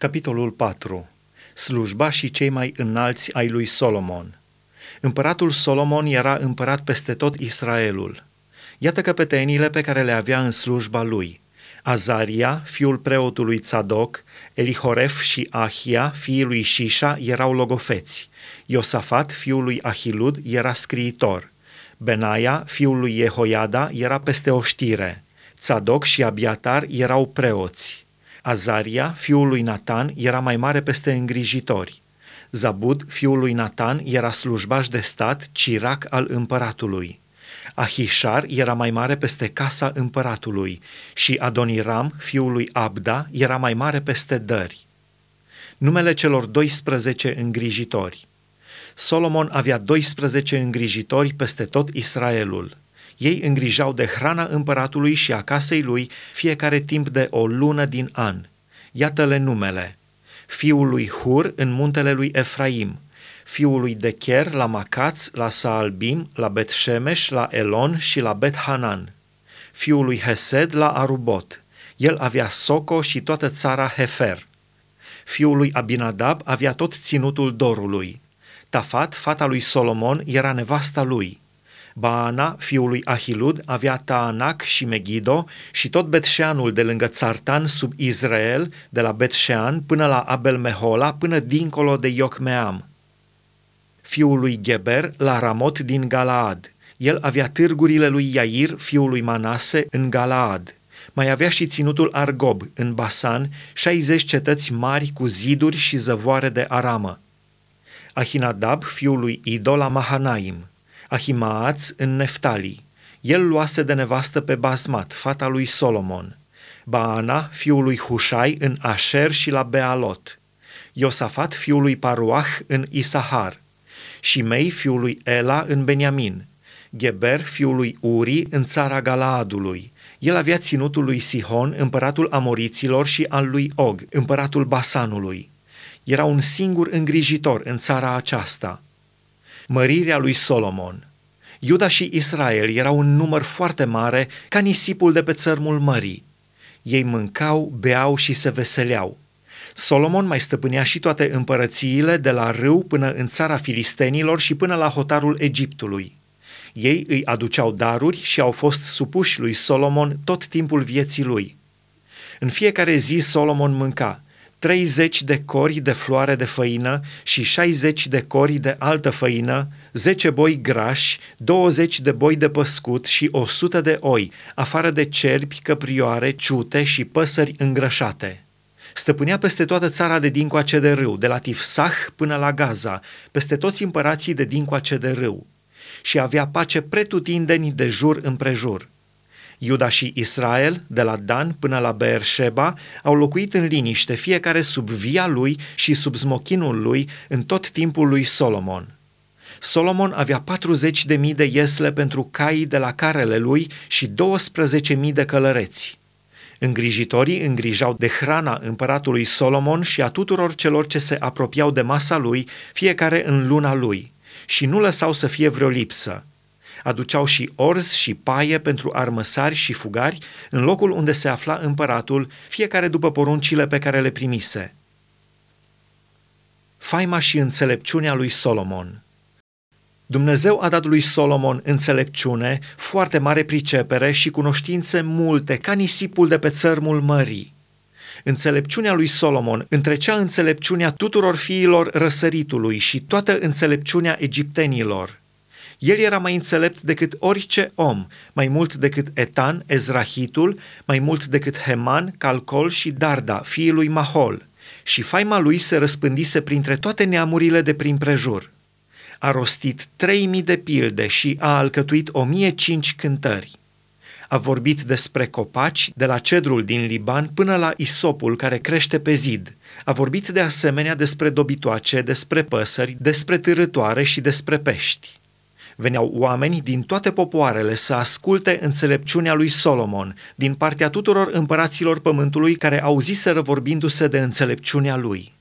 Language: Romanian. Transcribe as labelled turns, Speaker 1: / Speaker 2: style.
Speaker 1: Capitolul 4. Slujba și cei mai înalți ai lui Solomon. Împăratul Solomon era împărat peste tot Israelul. Iată căpetenile pe care le avea în slujba lui. Azaria, fiul preotului Tzadok, Elihoref și Ahia, fiul lui Shisha, erau logofeți. Iosafat, fiul lui Ahilud, era scriitor. Benaia, fiul lui Jehoiada, era peste o știre. Tzadok și Abiatar erau preoți. Azaria, fiul lui Natan, era mai mare peste îngrijitori. Zabud, fiul lui Natan, era slujbaș de stat, cirac al împăratului. Ahișar era mai mare peste casa împăratului și Adoniram, fiul lui Abda, era mai mare peste dări. Numele celor 12 îngrijitori. Solomon avea 12 îngrijitori peste tot Israelul. Ei îngrijau de hrana împăratului și a casei lui fiecare timp de o lună din an. Iată-le numele. Fiul lui Hur în muntele lui Efraim, fiul lui Decher la Macaț, la Saalbim, la Bet Shemesh, la Elon și la Bet Hanan, fiul lui Hesed la Arubot. El avea Soco și toată țara Hefer. Fiul lui Abinadab avea tot ținutul dorului. Tafat, fata lui Solomon, era nevasta lui. Baana, fiul lui Ahilud, avea Taanac și Megido și tot Betșeanul de lângă Țartan sub Israel, de la Betșean până la Abel Mehola, până dincolo de Iocmeam. Fiul lui Geber, la Ramot din Galaad. El avea târgurile lui Iair, fiul lui Manase, în Galaad. Mai avea și ținutul Argob, în Basan, 60 cetăți mari cu ziduri și zăvoare de aramă. Ahinadab, fiul lui Ido, la Mahanaim. Ahimaaț în Neftali. El luase de nevastă pe Basmat, fata lui Solomon. Baana, fiul lui Hushai, în Asher și la Bealot. Iosafat, fiul lui Paruach, în Isahar. Shimei, fiul lui Ela, în Beniamin. Geber, fiul lui Uri, în țara Galaadului. El avea ținutul lui Sihon, împăratul Amoriților, și al lui Og, împăratul Basanului. Era un singur îngrijitor în țara aceasta – mărirea lui Solomon. Iuda și Israel erau un număr foarte mare ca nisipul de pe țărmul mării. Ei mâncau, beau și se veseleau. Solomon mai stăpânea și toate împărățiile de la râu până în țara filistenilor și până la hotarul Egiptului. Ei îi aduceau daruri și au fost supuși lui Solomon tot timpul vieții lui. În fiecare zi Solomon mânca 30 de cori de floare de făină și 60 de cori de altă făină, 10 boi grași, 20 de boi de păscut și 100 de oi, afară de cerbi, căprioare, ciute și păsări îngrășate. Stăpânea peste toată țara de dincoace de râu, de la Tifsah până la Gaza, peste toți împărații de dincoace de râu. Și avea pace pretutindeni de jur împrejur. Iuda și Israel, de la Dan până la Beersheba, au locuit în liniște, fiecare sub via lui și sub smochinul lui, în tot timpul lui Solomon. Solomon avea 40 de mii de iesle pentru caii de la carele lui și 12 mii de călăreți. Îngrijitorii îngrijau de hrana împăratului Solomon și a tuturor celor ce se apropiau de masa lui, fiecare în luna lui, și nu lăsau să fie vreo lipsă. Aduceau și orz și paie pentru armăsari și fugari în locul unde se afla împăratul, fiecare după poruncile pe care le primise. Faima și înțelepciunea lui Solomon Dumnezeu a dat lui Solomon înțelepciune, foarte mare pricepere și cunoștințe multe, ca nisipul de pe țărmul mării. Înțelepciunea lui Solomon întrecea înțelepciunea tuturor fiilor răsăritului și toată înțelepciunea egiptenilor. El era mai înțelept decât orice om, mai mult decât Etan, Ezrahitul, mai mult decât Heman, Calcol și Darda, fiul lui Mahol. Și faima lui se răspândise printre toate neamurile de prin prejur. A rostit trei mii de pilde și a alcătuit o mie cinci cântări. A vorbit despre copaci, de la cedrul din Liban până la isopul care crește pe zid. A vorbit de asemenea despre dobitoace, despre păsări, despre târătoare și despre pești. Veneau oameni din toate popoarele să asculte înțelepciunea lui Solomon, din partea tuturor împăraților pământului care auziseră vorbindu-se de înțelepciunea lui.